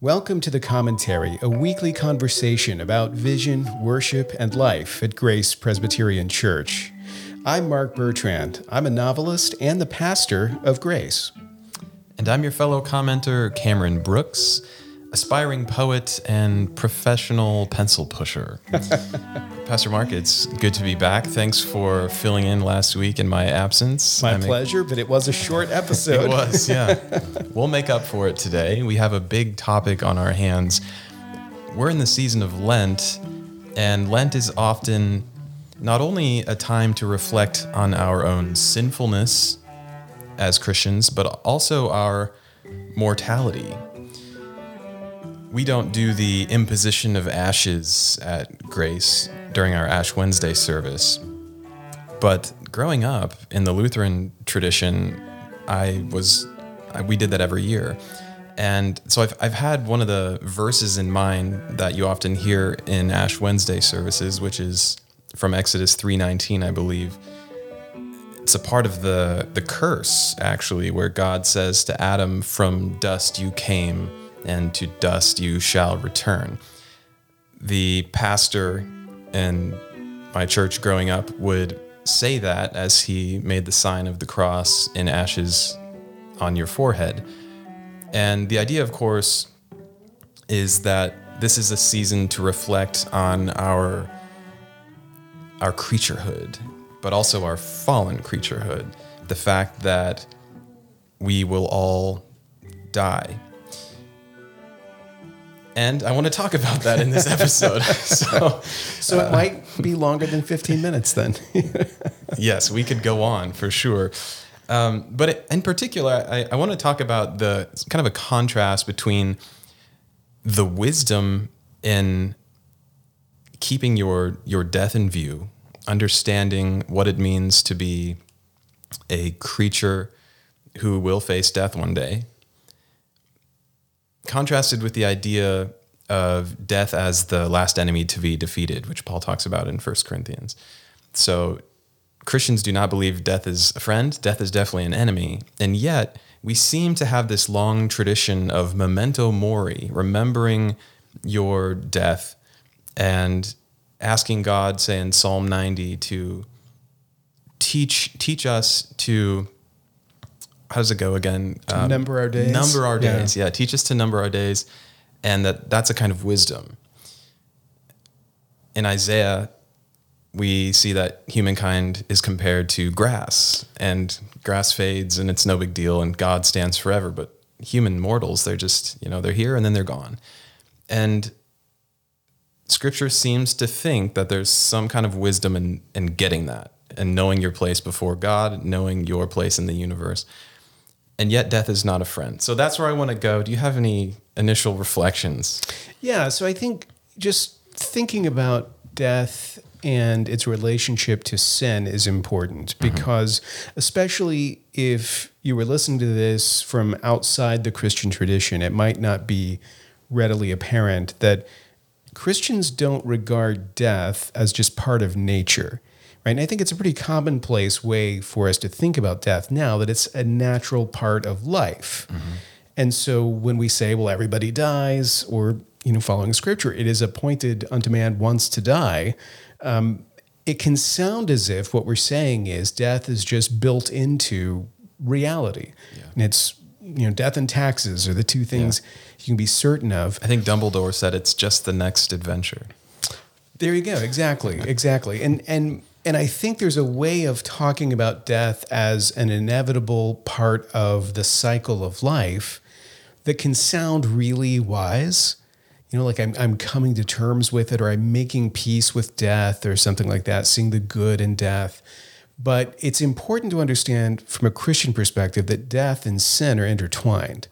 Welcome to The Commentary, a weekly conversation about vision, worship, and life at Grace Presbyterian Church. I'm Mark Bertrand. I'm a novelist and the pastor of Grace. And I'm your fellow commenter, Cameron Brooks, aspiring poet and professional pencil pusher. Pastor Mark, it's good to be back. Thanks for filling in last week in my absence. My I mean, pleasure, but it was a short episode. It was, yeah. we'll make up for it today. We have a big topic on our hands. We're in the season of Lent, and Lent is often not only a time to reflect on our own sinfulness as Christians, but also our mortality. We don't do the imposition of ashes at Grace during our Ash Wednesday service. But growing up in the Lutheran tradition, I was I, we did that every year. And so I've, I've had one of the verses in mind that you often hear in Ash Wednesday services, which is from Exodus 3:19, I believe. It's a part of the the curse actually where God says to Adam, "From dust you came, and to dust you shall return." The pastor in my church growing up would say that as he made the sign of the cross in ashes on your forehead. And the idea, of course, is that this is a season to reflect on our our creaturehood, but also our fallen creaturehood. The fact that we will all die. And I want to talk about that in this episode. so, So it might be longer than 15 minutes then. yes, we could go on for sure. Um, but in particular, I, I want to talk about the kind of a contrast between the wisdom in keeping your your death in view, understanding what it means to be a creature who will face death one day, contrasted with the idea of death as the last enemy to be defeated, which Paul talks about in 1 Corinthians. So Christians do not believe death is a friend, death is definitely an enemy. And yet, we seem to have this long tradition of memento mori, remembering your death and asking God, say in Psalm 90, to teach teach us to how does it go again? Um, number our days? Number our Yeah. days. Yeah. teach us to number our days, and that that's a kind of wisdom. In Isaiah, we see that humankind is compared to grass, and grass fades, and it's no big deal, and God stands forever. But human mortals, they're just you know they're here and then they're gone, and Scripture seems to think that there's some kind of wisdom in in getting that and knowing your place before God, knowing your place in the universe and yet death is not a friend. So that's where I want to go. Do you have any initial reflections? Yeah, so I think just thinking about death and its relationship to sin is important mm-hmm. because, especially if you were listening to this from outside the Christian tradition, it might not be readily apparent that Christians don't regard death as just part of nature. Right? And I think it's a pretty commonplace way for us to think about death now that it's a natural part of life. And so when we say, well, everybody dies, or, you know, following scripture, it is appointed unto man once to die, um, it can sound as if what we're saying is death is just built into reality. And it's, you know, death and taxes are the two things you can be certain of. I think Dumbledore said it's just the next adventure. There you go. Exactly. Exactly. And and and I think there's a way of talking about death as an inevitable part of the cycle of life that can sound really wise. You know, like I'm I'm coming to terms with it or I'm making peace with death or something like that, seeing the good in death. But it's important to understand from a Christian perspective that death and sin are intertwined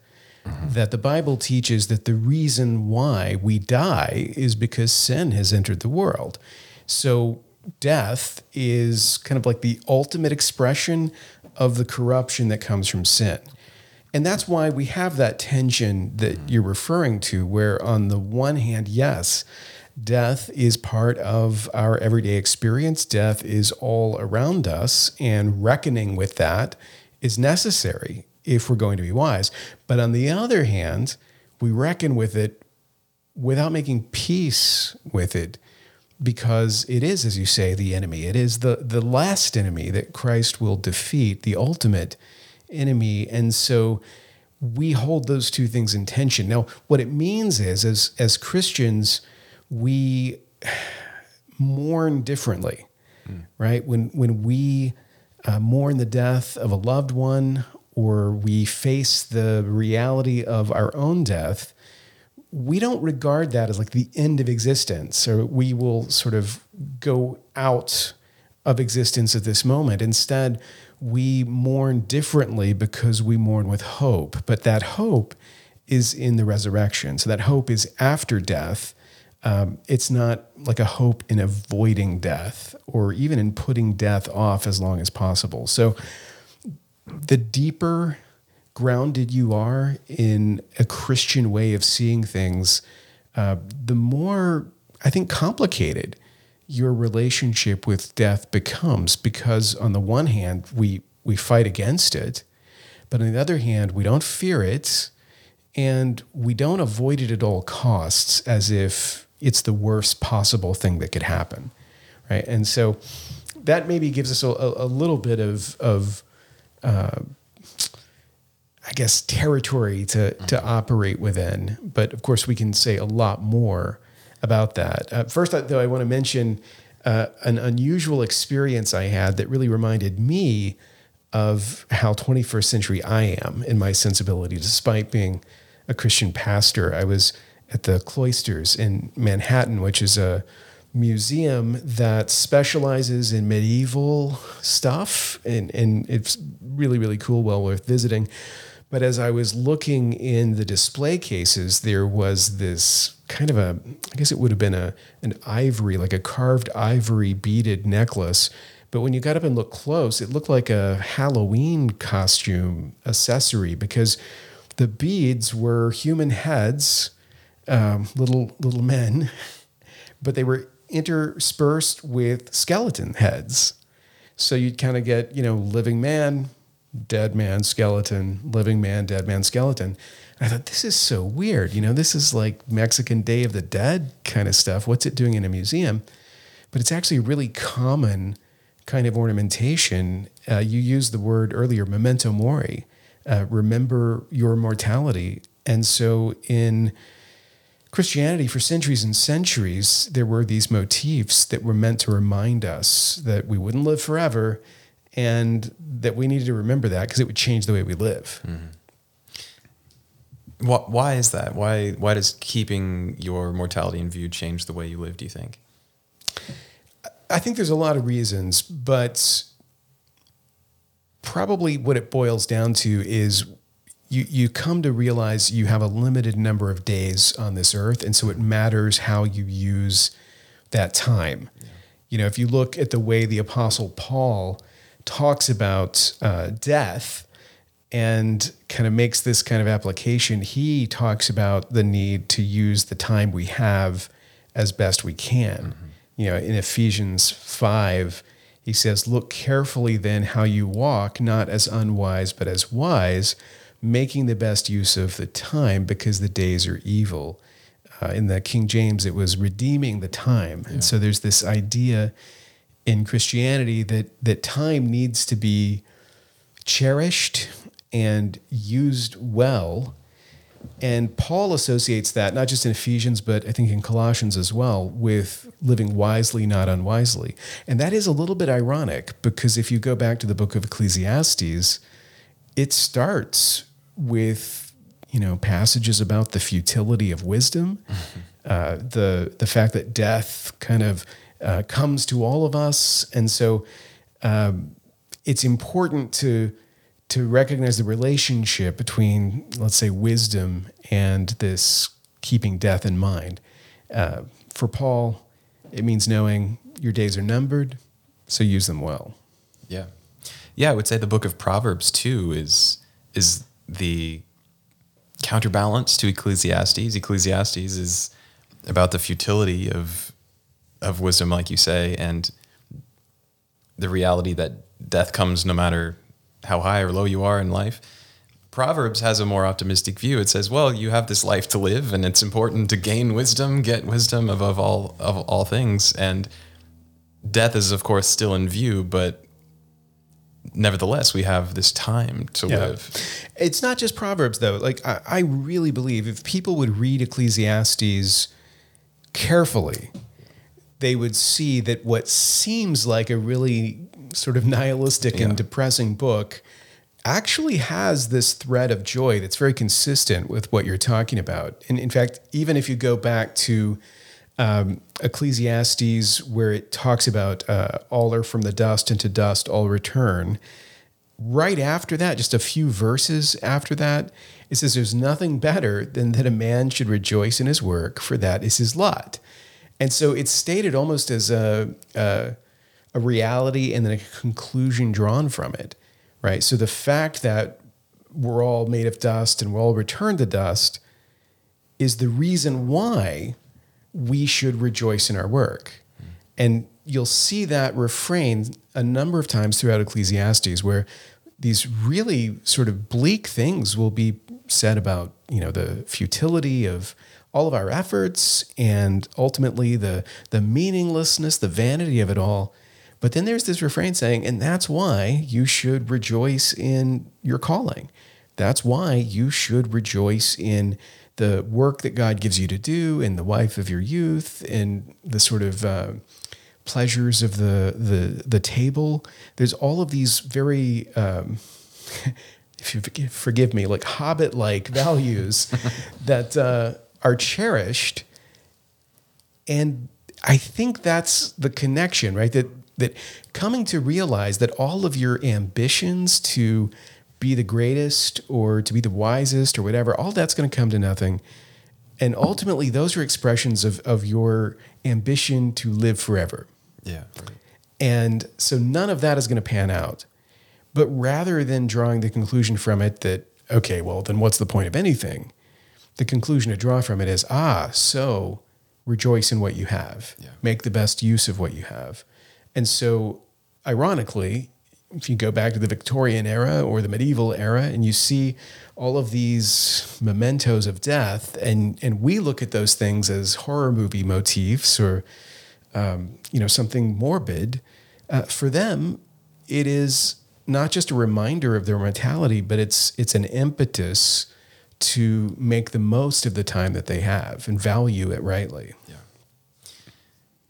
mm-hmm. that the Bible teaches that the reason why we die is because sin has entered the world. So death is kind of like the ultimate expression of the corruption that comes from sin. And that's why we have that tension that mm-hmm. you're referring to, where on the one hand, yes, death is part of our everyday experience. Death is all around us, and reckoning with that is necessary if we're going to be wise. But on the other hand, we reckon with it without making peace with it because it is as you say the enemy. It is the the last enemy that Christ will defeat the ultimate enemy. And so we hold those two things in tension. Now what it means is as as Christians we mourn differently mm. right? When when we uh, mourn the death of a loved one or we face the reality of our own death, we don't regard that as like the end of existence, or we will sort of go out of existence at this moment. Instead, we mourn differently because we mourn with hope. But that hope is in the resurrection. So that hope is after death. Um, it's not like a hope in avoiding death or even in putting death off as long as possible. So the deeper grounded you are in a Christian way of seeing things, uh, the more I think complicated your relationship with death becomes because on the one hand we we fight against it, but on the other hand we don't fear it and we don't avoid it at all costs as if it's the worst possible thing that could happen, right? And so that maybe gives us a, a little bit of of uh, I guess, territory to, to operate within. But of course, we can say a lot more about that. Uh, first, though, I want to mention uh, an unusual experience I had that really reminded me of how 21st century I am in my sensibility, despite being a Christian pastor. I was at the Cloisters in Manhattan, which is a museum that specializes in medieval stuff, and, and it's really, really cool, well worth visiting. But as I was looking in the display cases, there was this kind of a, I guess it would have been a an ivory, like a carved ivory beaded necklace. But when you got up and looked close, it looked like a Halloween costume accessory because the beads were human heads, um, little little men, but they were interspersed with skeleton heads. So you'd kind of get, you know, living man, dead man, skeleton, living man, dead man, skeleton. I thought, this is so weird. You know, this is like Mexican Day of the Dead kind of stuff. What's it doing in a museum? But it's actually really common kind of ornamentation. Uh, you used the word earlier, memento mori, uh, remember your mortality. And so in Christianity, for centuries and centuries, there were these motifs that were meant to remind us that we wouldn't live forever and that we needed to remember that because it would change the way we live. Mm-hmm. Why is that? Why, why does keeping your mortality in view change the way you live, do you think? I think there's a lot of reasons, but probably what it boils down to is you you come to realize you have a limited number of days on this earth, and so it matters how you use that time. Yeah. You know, if you look at the way the Apostle Paul talks about uh, death and kind of makes this kind of application, he talks about the need to use the time we have as best we can. Mm-hmm. You know, in Ephesians five. He says, Look carefully then how you walk, not as unwise, but as wise, making the best use of the time because the days are evil. Uh, in the King James, it was redeeming the time. Yeah. And so there's this idea in Christianity that, that time needs to be cherished and used well. And Paul associates that, not just in Ephesians, but I think in Colossians as well, with living wisely, not unwisely. And that is a little bit ironic because if you go back to the book of Ecclesiastes, it starts with you know passages about the futility of wisdom, mm-hmm. uh, the the fact that death kind of uh, comes to all of us, and so um, it's important to to recognize the relationship between let's say wisdom and this keeping death in mind. Uh, for Paul, it means knowing your days are numbered, so use them well. Yeah, yeah. I would say the book of Proverbs too is is the counterbalance to Ecclesiastes. Ecclesiastes is about the futility of of wisdom, like you say, and the reality that death comes no matter how high or low you are in life. Proverbs has a more optimistic view. It says, "Well, you have this life to live, and it's important to gain wisdom, get wisdom above all of all things." And death is, of course, still in view, but nevertheless, we have this time to Yeah. live. It's not just Proverbs, though. Like, I, I really believe if people would read Ecclesiastes carefully, they would see that what seems like a really sort of nihilistic Yeah. and depressing book actually has this thread of joy that's very consistent with what you're talking about. And in fact, even if you go back to um, Ecclesiastes, where it talks about uh, all are from the dust, and to dust all return, right after that, just a few verses after that, it says, There's nothing better than that a man should rejoice in his work, for that is his lot. And so it's stated almost as a, a, a reality and then a conclusion drawn from it, right? So the fact that we're all made of dust and we'll all return to dust is the reason why we should rejoice in our work. Mm. And you'll see that refrain a number of times throughout Ecclesiastes where these really sort of bleak things will be said about, you know, the futility of all of our efforts and ultimately the the meaninglessness, the vanity of it all. But then there's this refrain saying, and that's why you should rejoice in your calling. That's why you should rejoice in the work that God gives you to do, and the wife of your youth, and the sort of uh, pleasures of the the the table. There's all of these very, um, if you forgive, forgive me, like hobbit-like values that uh, are cherished, and I think that's the connection, right? That that coming to realize that all of your ambitions to be the greatest or to be the wisest or whatever, all that's going to come to nothing. And ultimately, those are expressions of, of your ambition to live forever. Yeah. And so none of that is going to pan out. But rather than drawing the conclusion from it that, okay, well, then what's the point of anything? The conclusion to draw from it is, ah, so rejoice in what you have, Yeah. make the best use of what you have. And so, ironically, if you go back to the Victorian era or the medieval era and you see all of these mementos of death, and, and we look at those things as horror movie motifs or um, you know something morbid, uh, for them it is not just a reminder of their mortality, but it's it's an impetus to make the most of the time that they have and value it rightly. Yeah.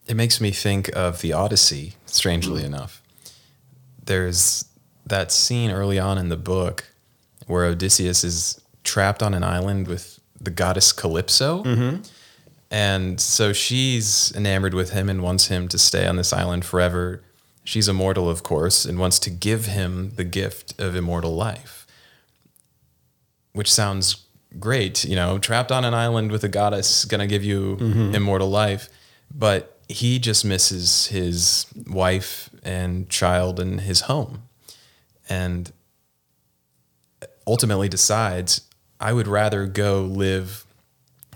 It makes me think of the Odyssey, strangely enough. There's that scene early on in the book where Odysseus is trapped on an island with the goddess Calypso. Mm-hmm. And so she's enamored with him and wants him to stay on this island forever. She's immortal, of course, and wants to give him the gift of immortal life, which sounds great. You know, trapped on an island with a goddess, gonna give you mm-hmm. immortal life. But he just misses his wife and child and his home. And ultimately decides, I would rather go live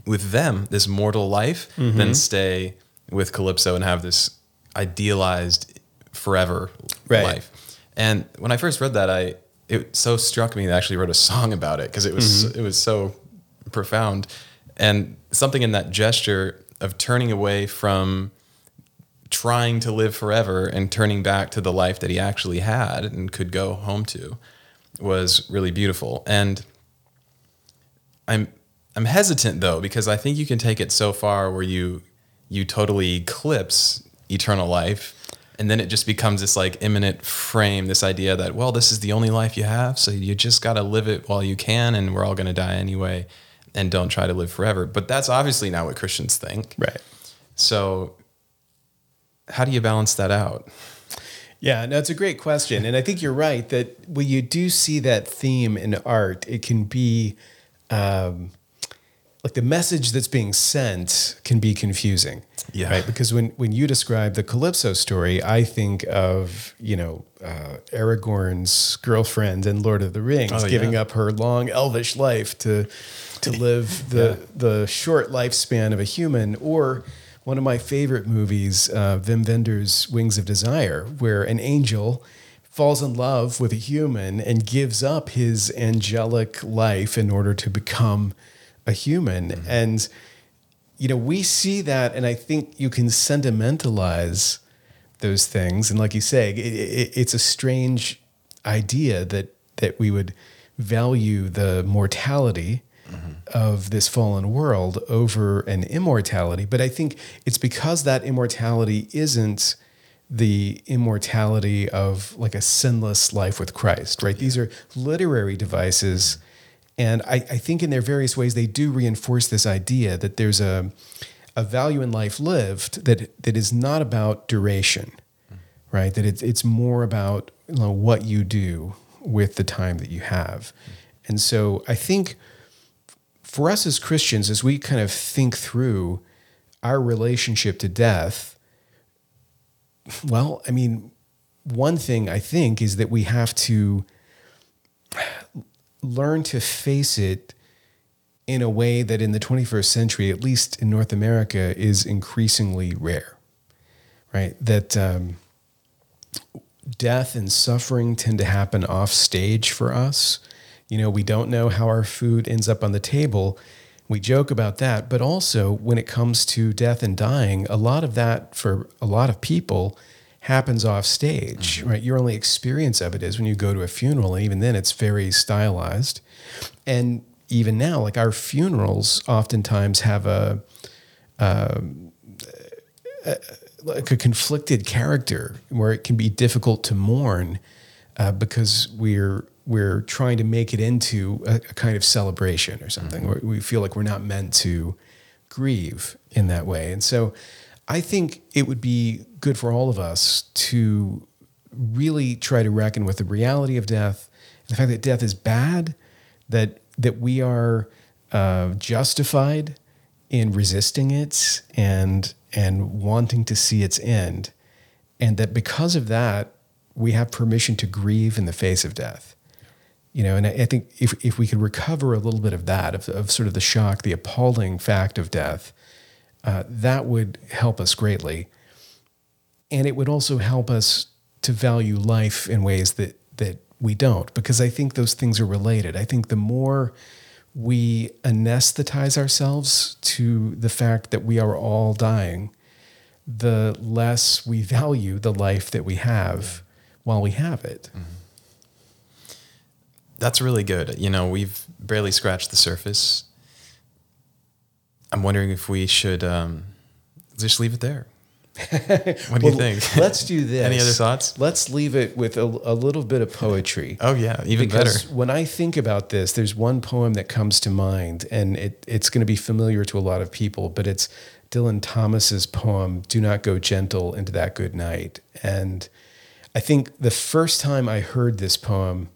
with them this mortal life mm-hmm. than stay with Calypso and have this idealized forever Right. life. And when I first read that, I it so struck me that I actually wrote a song about it because it was mm-hmm. it was so profound and something in that gesture of turning away from trying to live forever and turning back to the life that he actually had and could go home to was really beautiful. And I'm I'm hesitant though because I think you can take it so far where you you totally eclipse eternal life and then it just becomes this like immanent frame this idea that well this is the only life you have so you just got to live it while you can and we're all going to die anyway and don't try to live forever but that's obviously not what Christians think Right. so how do you balance that out Yeah, no, it's a great question. And I think you're right that when you do see that theme in art, it can be um, like the message that's being sent can be confusing. Yeah. Right. Because when, when you describe the Calypso story, I think of, you know, uh, Aragorn's girlfriend in Lord of the Rings Oh, giving yeah. up her long elvish life to to live the the short lifespan of a human or one of my favorite movies, uh, Wim Wenders' Wings of Desire, where an angel falls in love with a human and gives up his angelic life in order to become a human. Mm-hmm. And, you know, we see that, and I think you can sentimentalize those things. And like you say, it, it, it's a strange idea that that we would value the mortality mm-hmm. of this fallen world over an immortality. But I think it's because that immortality isn't the immortality of like a sinless life with Christ, right? Yeah. These are literary devices. And I, I, think in their various ways, they do reinforce this idea that there's a, a value in life lived that, that is not about duration, right? That it's, it's more about you know, what you do with the time that you have. And so I think for us as Christians, as we kind of think through our relationship to death, well, I mean, one thing I think is that we have to learn to face it in a way that in the 21st century, at least in North America, is increasingly rare, right? That um, death and suffering tend to happen off stage for us you know, we don't know how our food ends up on the table. We joke about that, but also when it comes to death and dying, a lot of that for a lot of people happens off stage, mm-hmm. right? Your only experience of it is when you go to a funeral, and even then it's very stylized. And even now, like our funerals oftentimes have a, uh, a like a conflicted character where it can be difficult to mourn uh, because we're we're trying to make it into a, a kind of celebration or something. Mm-hmm. we feel like we're not meant to grieve in that way. And so I think it would be good for all of us to really try to reckon with the reality of death, the fact that death is bad, that that we are uh, justified in resisting it and and wanting to see its end, and that because of that we have permission to grieve in the face of death. You know, and I, think if, if we could recover a little bit of that, of, of sort of the shock, the appalling fact of death, uh, that would help us greatly. And it would also help us to value life in ways that, that we don't, because I think those things are related. I think the more we anesthetize ourselves to the fact that we are all dying, the less we value the life that we have while we have it. Mm-hmm. That's really good. You know, we've barely scratched the surface. I'm wondering if we should um, just leave it there. what do well, you think? Let's do this. Any other thoughts? Let's leave it with a, a little bit of poetry. oh yeah, even because better. When I think about this, there's one poem that comes to mind, and it, it's going to be familiar to a lot of people, but it's Dylan Thomas's poem "Do Not Go Gentle into That Good Night." And I think the first time I heard this poem,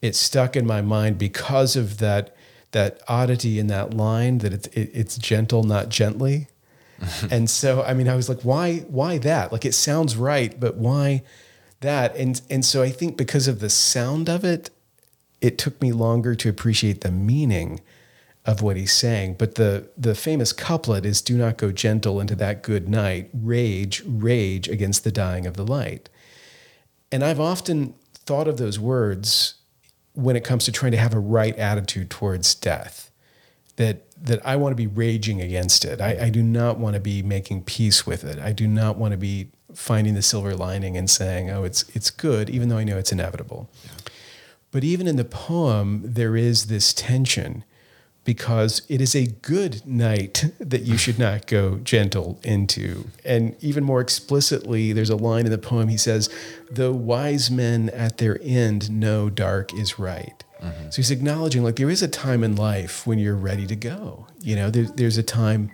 it stuck in my mind because of that that oddity in that line that it's it, it's gentle, not gently. and so, I mean, I was like, why why that? Like, it sounds right, but why that? And and so I think because of the sound of it, it took me longer to appreciate the meaning of what he's saying. But the the famous couplet is "Do not go gentle into that good night. Rage, rage against the dying of the light." And I've often thought of those words when it comes to trying to have a right attitude towards death. That that I want to be raging against it. I, I do not want to be making peace with it. I do not want to be finding the silver lining and saying, "Oh, it's it's good," even though I know it's inevitable. Yeah. But even in the poem, there is this tension because it is a good night that you should not go gentle into. And even more explicitly, there's a line in the poem he says, Though wise men at their end know dark is right. Mm-hmm. So he's acknowledging like there is a time in life when you're ready to go. You know, there, there's a time.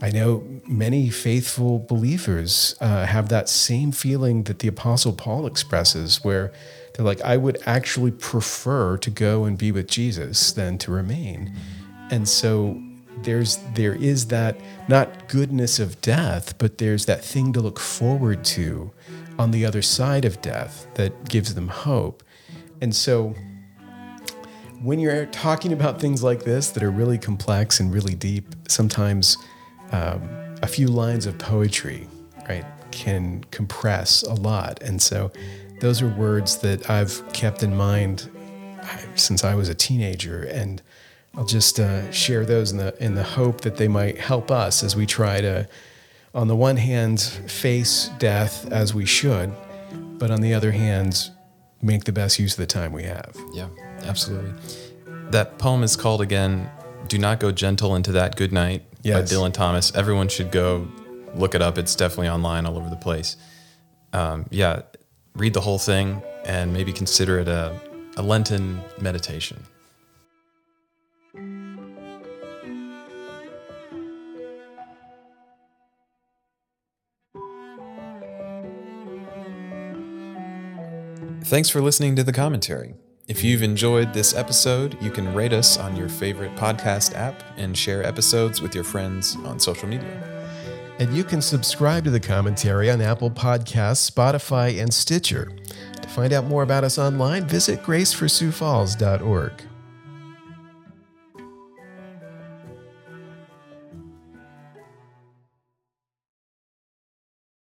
I know many faithful believers uh, have that same feeling that the Apostle Paul expresses, where they're like, I would actually prefer to go and be with Jesus than to remain. Mm-hmm and so there's there is that not goodness of death, but there's that thing to look forward to on the other side of death that gives them hope. And so when you're talking about things like this that are really complex and really deep, sometimes um, a few lines of poetry, right, can compress a lot. And so those are words that I've kept in mind since I was a teenager, and I'll just uh, share those in the in the hope that they might help us as we try to, on the one hand, face death as we should, but on the other hand, make the best use of the time we have. Yeah, absolutely. That poem is called again "Do Not Go Gentle into That Good Night" Yes. by Dylan Thomas. Everyone should go look it up. It's definitely online all over the place. Um, yeah, read the whole thing and maybe consider it a, a Lenten meditation. Thanks for listening to the commentary. If you've enjoyed this episode, you can rate us on your favorite podcast app and share episodes with your friends on social media. And you can subscribe to the commentary on Apple Podcasts, Spotify, and Stitcher. To find out more about us online, visit gracefursiouxfalls.org.